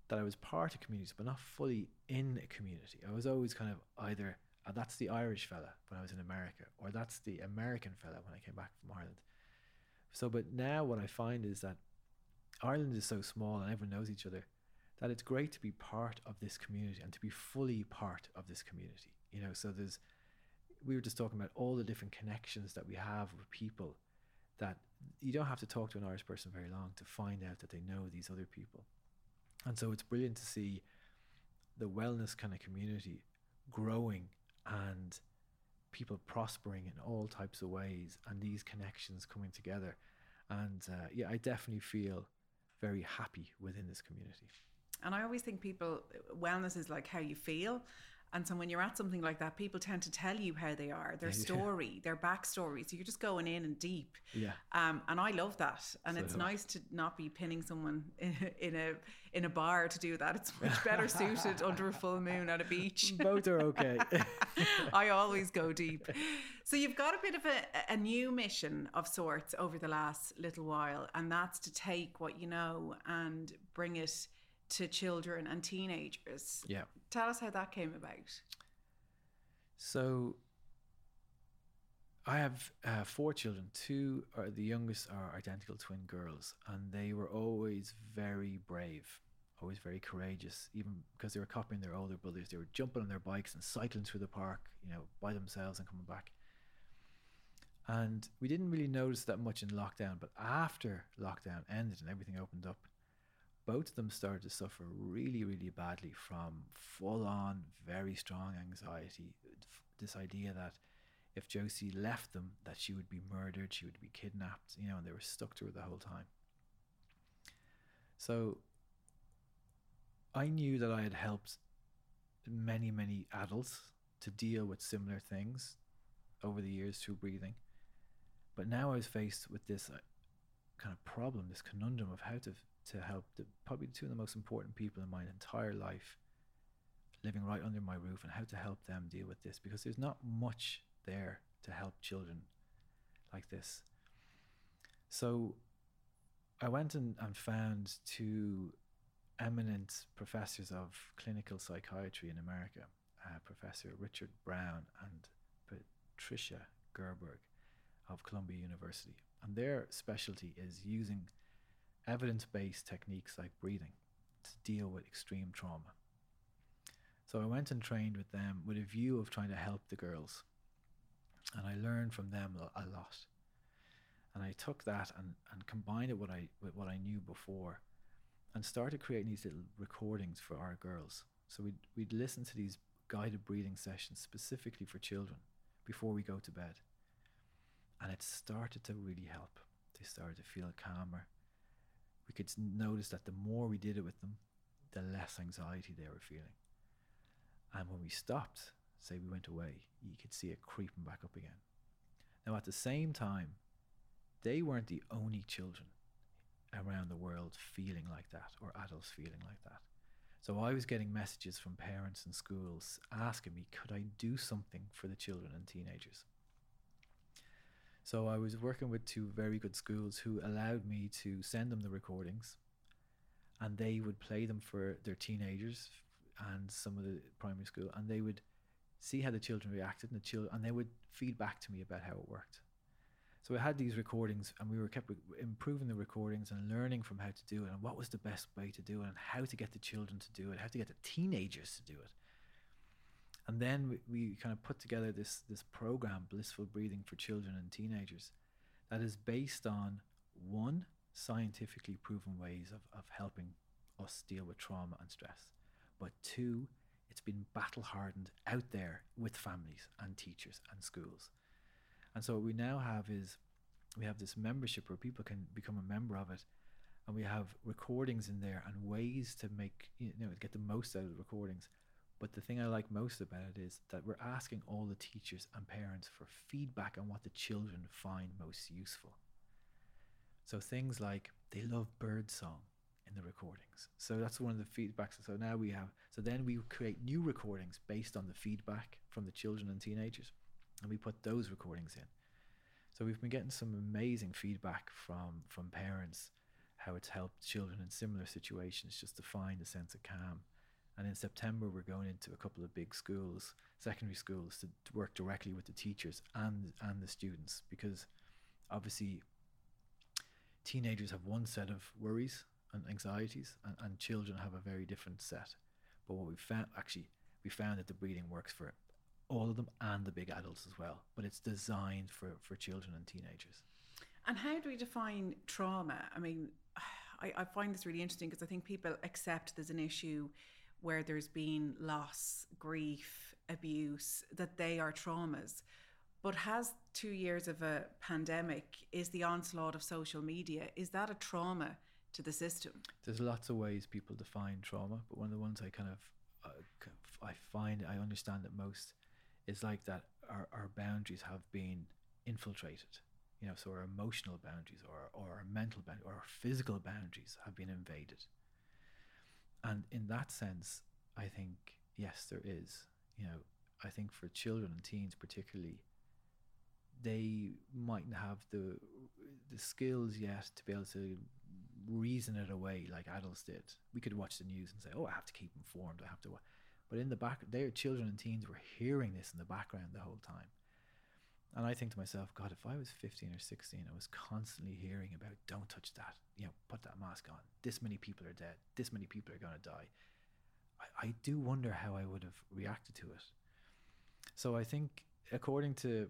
that I was part of communities, but not fully in a community. I was always kind of either uh, that's the Irish fella when I was in America, or that's the American fella when I came back from Ireland. So, but now what I find is that Ireland is so small and everyone knows each other that it's great to be part of this community and to be fully part of this community. You know, so there's, we were just talking about all the different connections that we have with people that you don't have to talk to an Irish person very long to find out that they know these other people. And so it's brilliant to see the wellness kind of community growing and people prospering in all types of ways and these connections coming together. And uh, yeah, I definitely feel very happy within this community. And I always think people, wellness is like how you feel. And so when you're at something like that, people tend to tell you how they are, their Yeah. story, their backstory. So you're just going in and deep. Yeah. Um, and I love that. And So it's nice to not be pinning someone in a in a bar to do that. It's much better suited under a full moon at a beach. Both are okay. I always go deep. So you've got a bit of a, a new mission of sorts over the last little while, and that's to take what you know and bring it to children and teenagers. yeah. Tell us how that came about. So I have uh, four children. Two are the youngest are identical twin girls, and they were always very brave, always very courageous. Even because they were copying their older brothers, they were jumping on their bikes and cycling through the park, you know, by themselves and coming back. And we didn't really notice that much in lockdown, but after lockdown ended and everything opened up, both of them started to suffer really, really badly from full on, very strong anxiety. This idea that if Josie left them, that she would be murdered, she would be kidnapped, you know, and they were stuck to her the whole time. So I knew that I had helped many, many adults to deal with similar things over the years through breathing. But now I was faced with this uh, kind of problem, this conundrum of how to to help the, probably two of the most important people in my entire life living right under my roof and how to help them deal with this because there's not much there to help children like this. So I went and, and found two eminent professors of clinical psychiatry in America, uh, Professor Richard Brown and Patricia Gerbarg of Columbia University. And their specialty is using evidence based techniques like breathing to deal with extreme trauma. So I went and trained with them with a view of trying to help the girls. And I learned from them a, lot. And I took that and, and combined it what I, with what I knew before and started creating these little recordings for our girls. So we'd, we'd listen to these guided breathing sessions specifically for children before we go to bed. And it started to really help. They started to feel calmer. We could notice that the more we did it with them, the less anxiety they were feeling. And when we stopped, say we went away, you could see it creeping back up again. Now, at the same time, they weren't the only children around the world feeling like that or adults feeling like that. So I was getting messages from parents and schools asking me, could I do something for the children and teenagers? So I was working with two very good schools who allowed me to send them the recordings and they would play them for their teenagers and some of the primary school and they would see how the children reacted and the children and they would feed back to me about how it worked. So I had these recordings and we were kept improving the recordings and learning from how to do it and what was the best way to do it and how to get the children to do it, how to get the teenagers to do it. And then we, we kind of put together this this program, Blissful Breathing for Children and Teenagers, that is based on one, scientifically proven ways of, of helping us deal with trauma and stress. But two, it's been battle hardened out there with families and teachers and schools. And so what we now have is we have this membership where people can become a member of it and we have recordings in there and ways to make you know get the most out of the recordings but the thing i like most about it is that we're asking all the teachers and parents for feedback on what the children find most useful. So things like they love bird song in the recordings. So that's one of the feedbacks. So now we have so then we create new recordings based on the feedback from the children and teenagers and we put those recordings in. So we've been getting some amazing feedback from from parents how it's helped children in similar situations just to find a sense of calm. And in September, we're going into a couple of big schools, secondary schools, to, to work directly with the teachers and and the students because obviously teenagers have one set of worries and anxieties, and, and children have a very different set. But what we found actually, we found that the breathing works for all of them and the big adults as well. But it's designed for for children and teenagers. And how do we define trauma? I mean, I, I find this really interesting because I think people accept there's an issue where there's been loss, grief, abuse, that they are traumas. But has two years of a pandemic, is the onslaught of social media, is that a trauma to the system? There's lots of ways people define trauma, but one of the ones I kind of uh, I find I understand it most is like that our, our boundaries have been infiltrated. You know, so our emotional boundaries or, or our mental boundaries or our physical boundaries have been invaded. And in that sense, I think, yes, there is. You know, I think for children and teens particularly, they mightn't have the the skills yet to be able to reason it away like adults did. We could watch the news and say, "Oh, I have to keep informed. I have to," but in the back, their children and teens were hearing this in the background the whole time. And I think to myself, God, if I was 15 or 16, I was constantly hearing about, don't touch that, you know, put that mask on. This many people are dead. This many people are going to die. I, I do wonder how I would have reacted to it. So I think, according to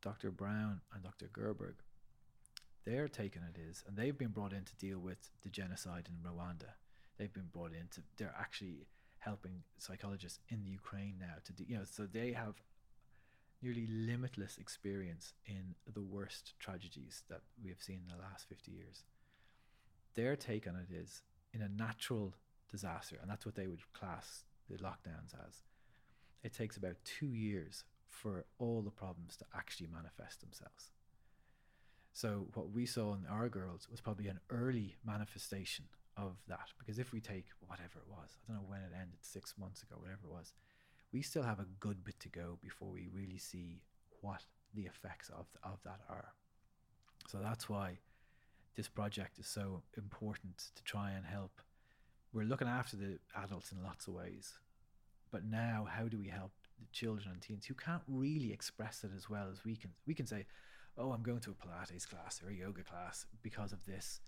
Dr. Brown and Dr. Gerbarg, their take on it is, and they've been brought in to deal with the genocide in Rwanda. They've been brought in to, they're actually helping psychologists in the Ukraine now to do, you know, so they have nearly limitless experience in the worst tragedies that we have seen in the last 50 years. Their take on it is in a natural disaster, and that's what they would class the lockdowns as. It takes about two years for all the problems to actually manifest themselves. So, what we saw in our girls was probably an early manifestation of that. Because if we take whatever it was, I don't know when it ended, six months ago, whatever it was, we still have a good bit to go before we really see what the effects of, of that are. So that's why this project is so important to try and help. We're looking after the adults in lots of ways, but now how do we help the children and teens who can't really express it as well as we can? We can say, "Oh, I'm going to a Pilates class or a yoga class because of this."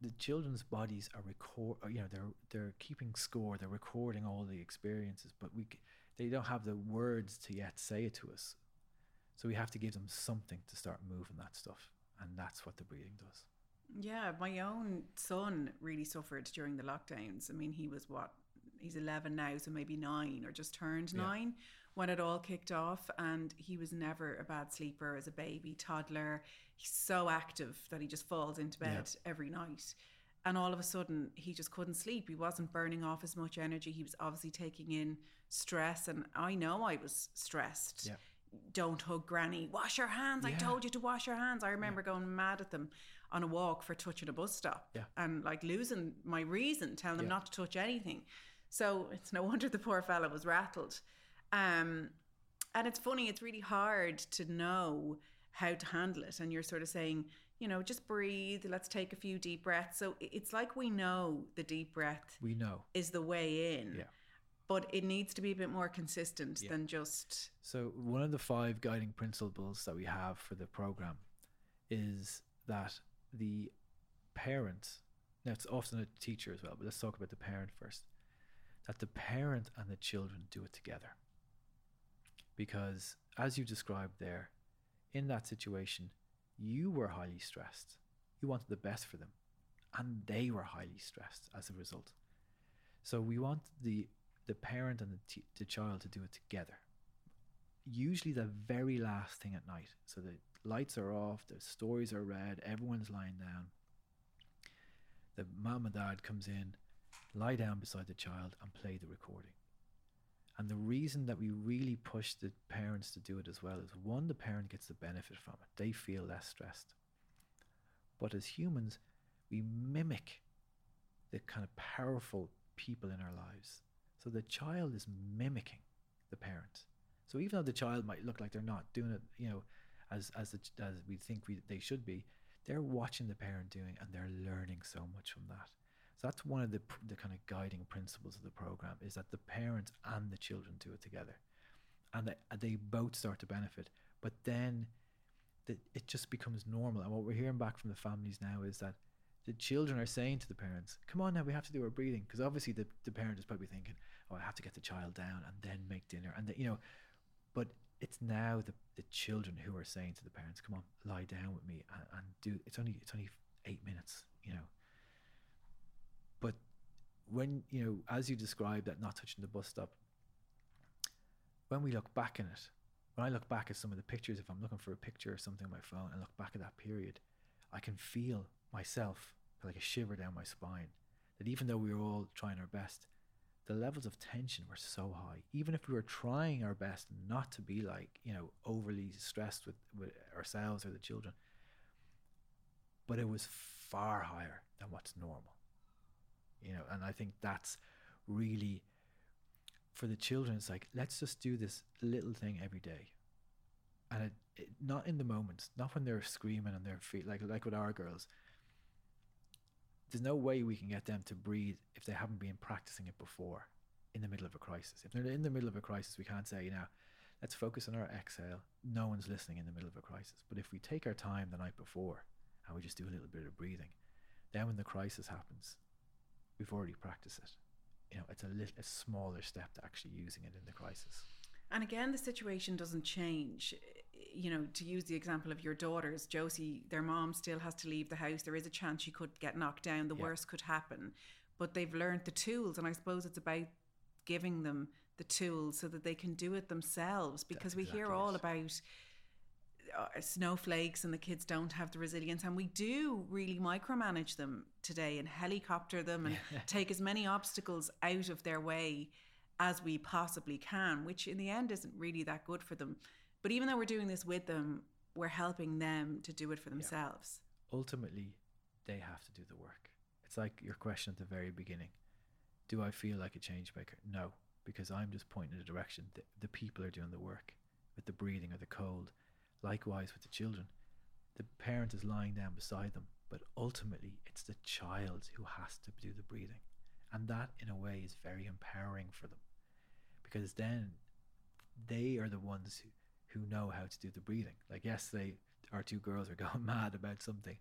The children's bodies are record uh, you know they're they're keeping score they're recording all the experiences but we they don't have the words to yet say it to us. So we have to give them something to start moving that stuff and that's what the breathing does. Yeah my own son really suffered during the lockdowns. I mean he was what he's 11 now so maybe 9 or just turned Yeah. 9 when it all kicked off and he was never a bad sleeper as a baby toddler. He's so active that he just falls into Yeah. bed every night. And all of a sudden he just couldn't sleep. He wasn't burning off as much energy. He was obviously taking in stress and i know i was stressed. Yeah. don't hug granny. Wash your hands. I told you to wash your hands. I remember going mad at them on a walk for touching a bus stop Yeah. and like losing my reason telling them Yeah. not to touch anything. So it's no wonder the poor fellow was rattled um, and it's funny it's really hard to know how to handle it and you're sort of saying you know just breathe let's take a few deep breaths so it's like we know the deep breath we know is the way in Yeah. but it needs to be a bit more consistent Yeah. than just So one of the five guiding principles that we have for the program is that the parent, now it's often a teacher as well, but let's talk about the parent first. That the parent and the children do it together. Because as you described there, in that situation, you were highly stressed. You wanted the best for them, and they were highly stressed as a result. So we want the the parent and the, t- the child to do it together usually the very last thing at night. So the lights are off, the stories are read, everyone's lying down. The mom and dad comes in, lie down beside the child and play the recording. And the reason that we really push the parents to do it as well is one, the parent gets the benefit from it. They feel less stressed. But as humans, we mimic the kind of powerful people in our lives. So the child is mimicking the parent. So even though the child might look like they're not doing it, you know, as as the, as we think we, they should be, they're watching the parent doing and they're learning so much from that. So that's one of the the kind of guiding principles of the program is that the parents and the children do it together, and they, they both start to benefit. But then, the, it just becomes normal. And what we're hearing back from the families now is that the children are saying to the parents, "Come on now, we have to do our breathing," because obviously the, the parent is probably thinking, "Oh, I have to get the child down and then make dinner," and you know, but it's now the, the children who are saying to the parents, "Come on, lie down with me and, and do." It's only it's only eight minutes, you know. When you know, as you described that not touching the bus stop, when we look back in it, when I look back at some of the pictures, if I'm looking for a picture or something on my phone and look back at that period, I can feel myself like a shiver down my spine. That even though we were all trying our best, the levels of tension were so high. Even if we were trying our best not to be like, you know, overly stressed with, with ourselves or the children, but it was far higher than what's normal. You know, and I think that's really for the children, it's like, let's just do this little thing every day. And it, it, not in the moments, not when they're screaming and they're feel like like with our girls. There's no way we can get them to breathe if they haven't been practicing it before in the middle of a crisis. If they're in the middle of a crisis, we can't say, you know, let's focus on our exhale. No one's listening in the middle of a crisis. But if we take our time the night before and we just do a little bit of breathing, then when the crisis happens, we've already practiced it. You know, it's a little a smaller step to actually using it in the crisis. And again, the situation doesn't change. You know, to use the example of your daughters, Josie, their mom still has to leave the house. There is a chance she could get knocked down. The Yeah. worst could happen. But they've learned the tools. And I suppose it's about giving them the tools so that they can do it themselves. Because we hear all it. about uh, snowflakes and the kids don't have the resilience. And we do really micromanage them today and helicopter them and take as many obstacles out of their way as we possibly can, which in the end isn't really that good for them. But even though we're doing this with them, we're helping them to do it for themselves. ultimately they have to do the work. It's like your question at the very beginning. Do I feel like a change maker? No, because I'm just pointing in a direction. The, the people are doing the work with the breathing or the cold. Likewise with the children. The parent is lying down beside them, but ultimately it's the child who has to do the breathing. And that, in a way, is very empowering for them because then they are the ones who, who know how to do the breathing. Like yesterday, our two girls were going mad about something,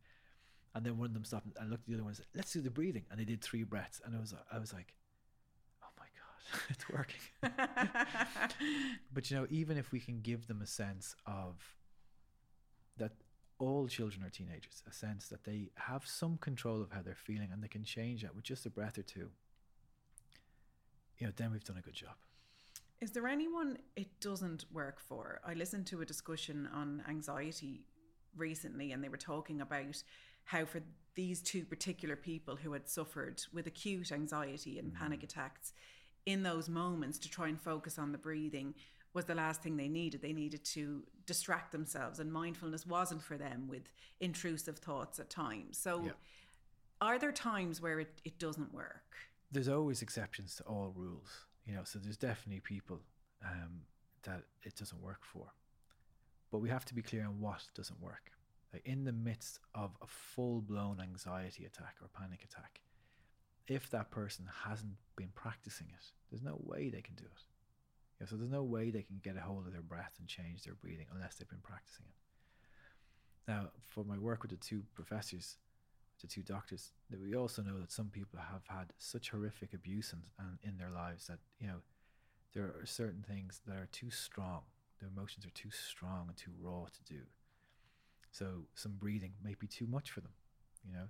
and then one of them stopped and looked at the other one and said, "Let's do the breathing," and they did three breaths, and I was I was like, "Oh my god, it's working." but you know, even if we can give them a sense of that all children are teenagers, a sense that they have some control of how they're feeling and they can change that with just a breath or two, you know, then we've done a good job. Is there anyone it doesn't work for? I listened to a discussion on anxiety recently, and they were talking about how, for these two particular people who had suffered with acute anxiety and mm. panic attacks, in those moments to try and focus on the breathing was the last thing they needed. They needed to distract themselves, and mindfulness wasn't for them with intrusive thoughts at times. So, Yeah. are there times where it, it doesn't work? there's always exceptions to all rules, you know. So there's definitely people um, that it doesn't work for, but we have to be clear on what doesn't work. Like in the midst of a full-blown anxiety attack or panic attack, if that person hasn't been practicing it, there's no way they can do it. You know, so there's no way they can get a hold of their breath and change their breathing unless they've been practicing it. Now, for my work with the two professors, the two doctors, that we also know that some people have had such horrific abuse in, and in their lives that you know there are certain things that are too strong. The emotions are too strong and too raw to do. So some breathing may be too much for them, you know.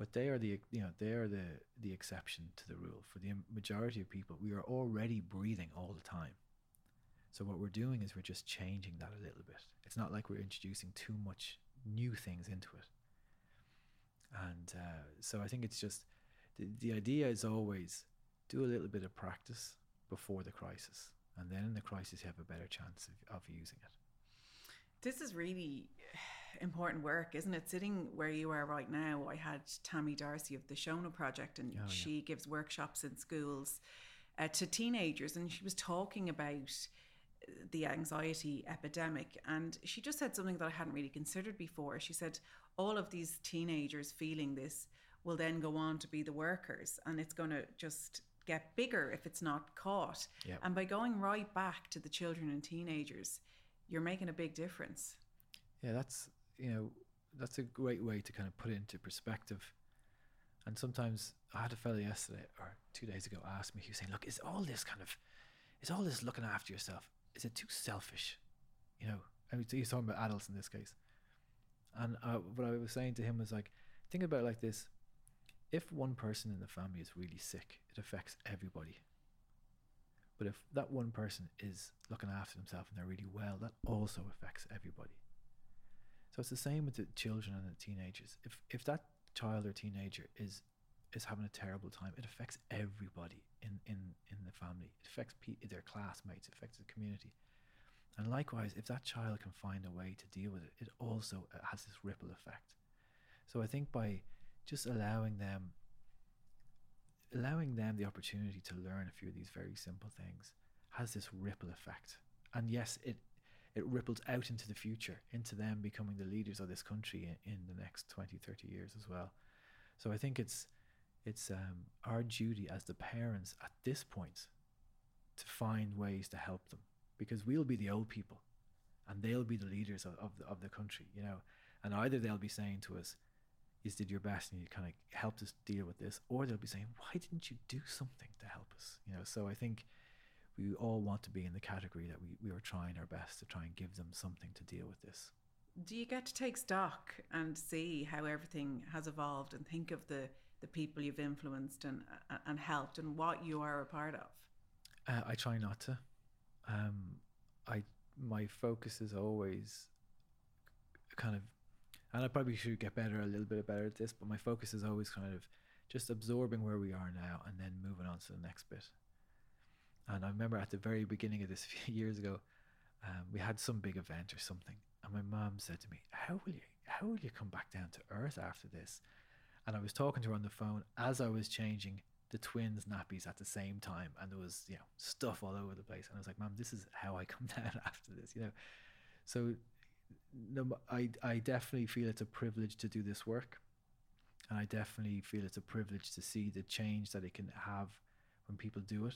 But they are the you know they are the the exception to the rule. For the majority of people, we are already breathing all the time. So what we're doing is we're just changing that a little bit. It's not like we're introducing too much new things into it. And uh, so I think it's just the, the idea is always do a little bit of practice before the crisis. And then in the crisis, you have a better chance of, of using it. This is really important work, isn't it? Sitting where you are right now, I had Tammy Darcy of the Shona Project, and Oh, yeah. she gives workshops in schools uh, to teenagers, and she was talking about the anxiety epidemic. And she just said something that I hadn't really considered before. She said, all of these teenagers feeling this will then go on to be the workers, and it's going to just get bigger if it's not caught. Yep. And by going right back to the children and teenagers, you're making a big difference. Yeah, that's you know that's a great way to kind of put it into perspective. And sometimes I had a fellow yesterday or two days ago ask me, he was saying, "Look, is all this kind of, is all this looking after yourself? Is it too selfish?" You know, I mean, he's talking about adults in this case. And uh, what I was saying to him was like, think about like this: if one person in the family is really sick, it affects everybody. But if that one person is looking after themselves and they're really well, that also affects everybody. So it's the same with the children and the teenagers. If if that child or teenager is is having a terrible time, it affects everybody in in in the family. It affects pe- their classmates. It affects the community. And likewise, if that child can find a way to deal with it, it also uh, has this ripple effect. So I think by just allowing them allowing them the opportunity to learn a few of these very simple things has this ripple effect. And yes, it it ripples out into the future, into them becoming the leaders of this country in, in the next 20, 30 years as well. So I think it's it's um, our duty as the parents at this point to find ways to help them because we'll be the old people and they'll be the leaders of, of, the, of the country, you know. And either they'll be saying to us, you did your best and you kind of helped us deal with this, or they'll be saying, why didn't you do something to help us? You know, so I think we all want to be in the category that we, we are trying our best to try and give them something to deal with this. Do you get to take stock and see how everything has evolved and think of the, the people you've influenced and, and helped and what you are a part of? Uh, I try not to. Um, I my focus is always kind of, and I probably should get better a little bit better at this, but my focus is always kind of just absorbing where we are now and then moving on to the next bit. And I remember at the very beginning of this few years ago, um, we had some big event or something, and my mom said to me, "How will you? How will you come back down to earth after this?" And I was talking to her on the phone as I was changing the twins' nappies at the same time, and there was you know stuff all over the place. And I was like, "Mom, this is how I come down after this," you know. So, no, I I definitely feel it's a privilege to do this work, and I definitely feel it's a privilege to see the change that it can have when people do it.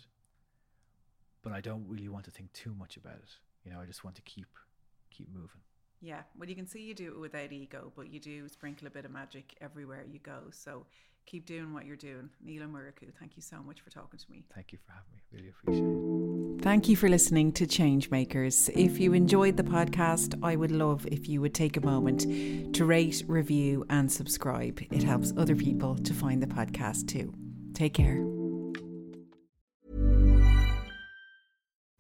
But I don't really want to think too much about it. You know, I just want to keep keep moving. Yeah, well, you can see you do it without ego, but you do sprinkle a bit of magic everywhere you go. So keep doing what you're doing. Niall O'Murchu, thank you so much for talking to me. Thank you for having me. Really appreciate it. Thank you for listening to Changemakers. If you enjoyed the podcast, I would love if you would take a moment to rate, review, and subscribe. It helps other people to find the podcast too. Take care.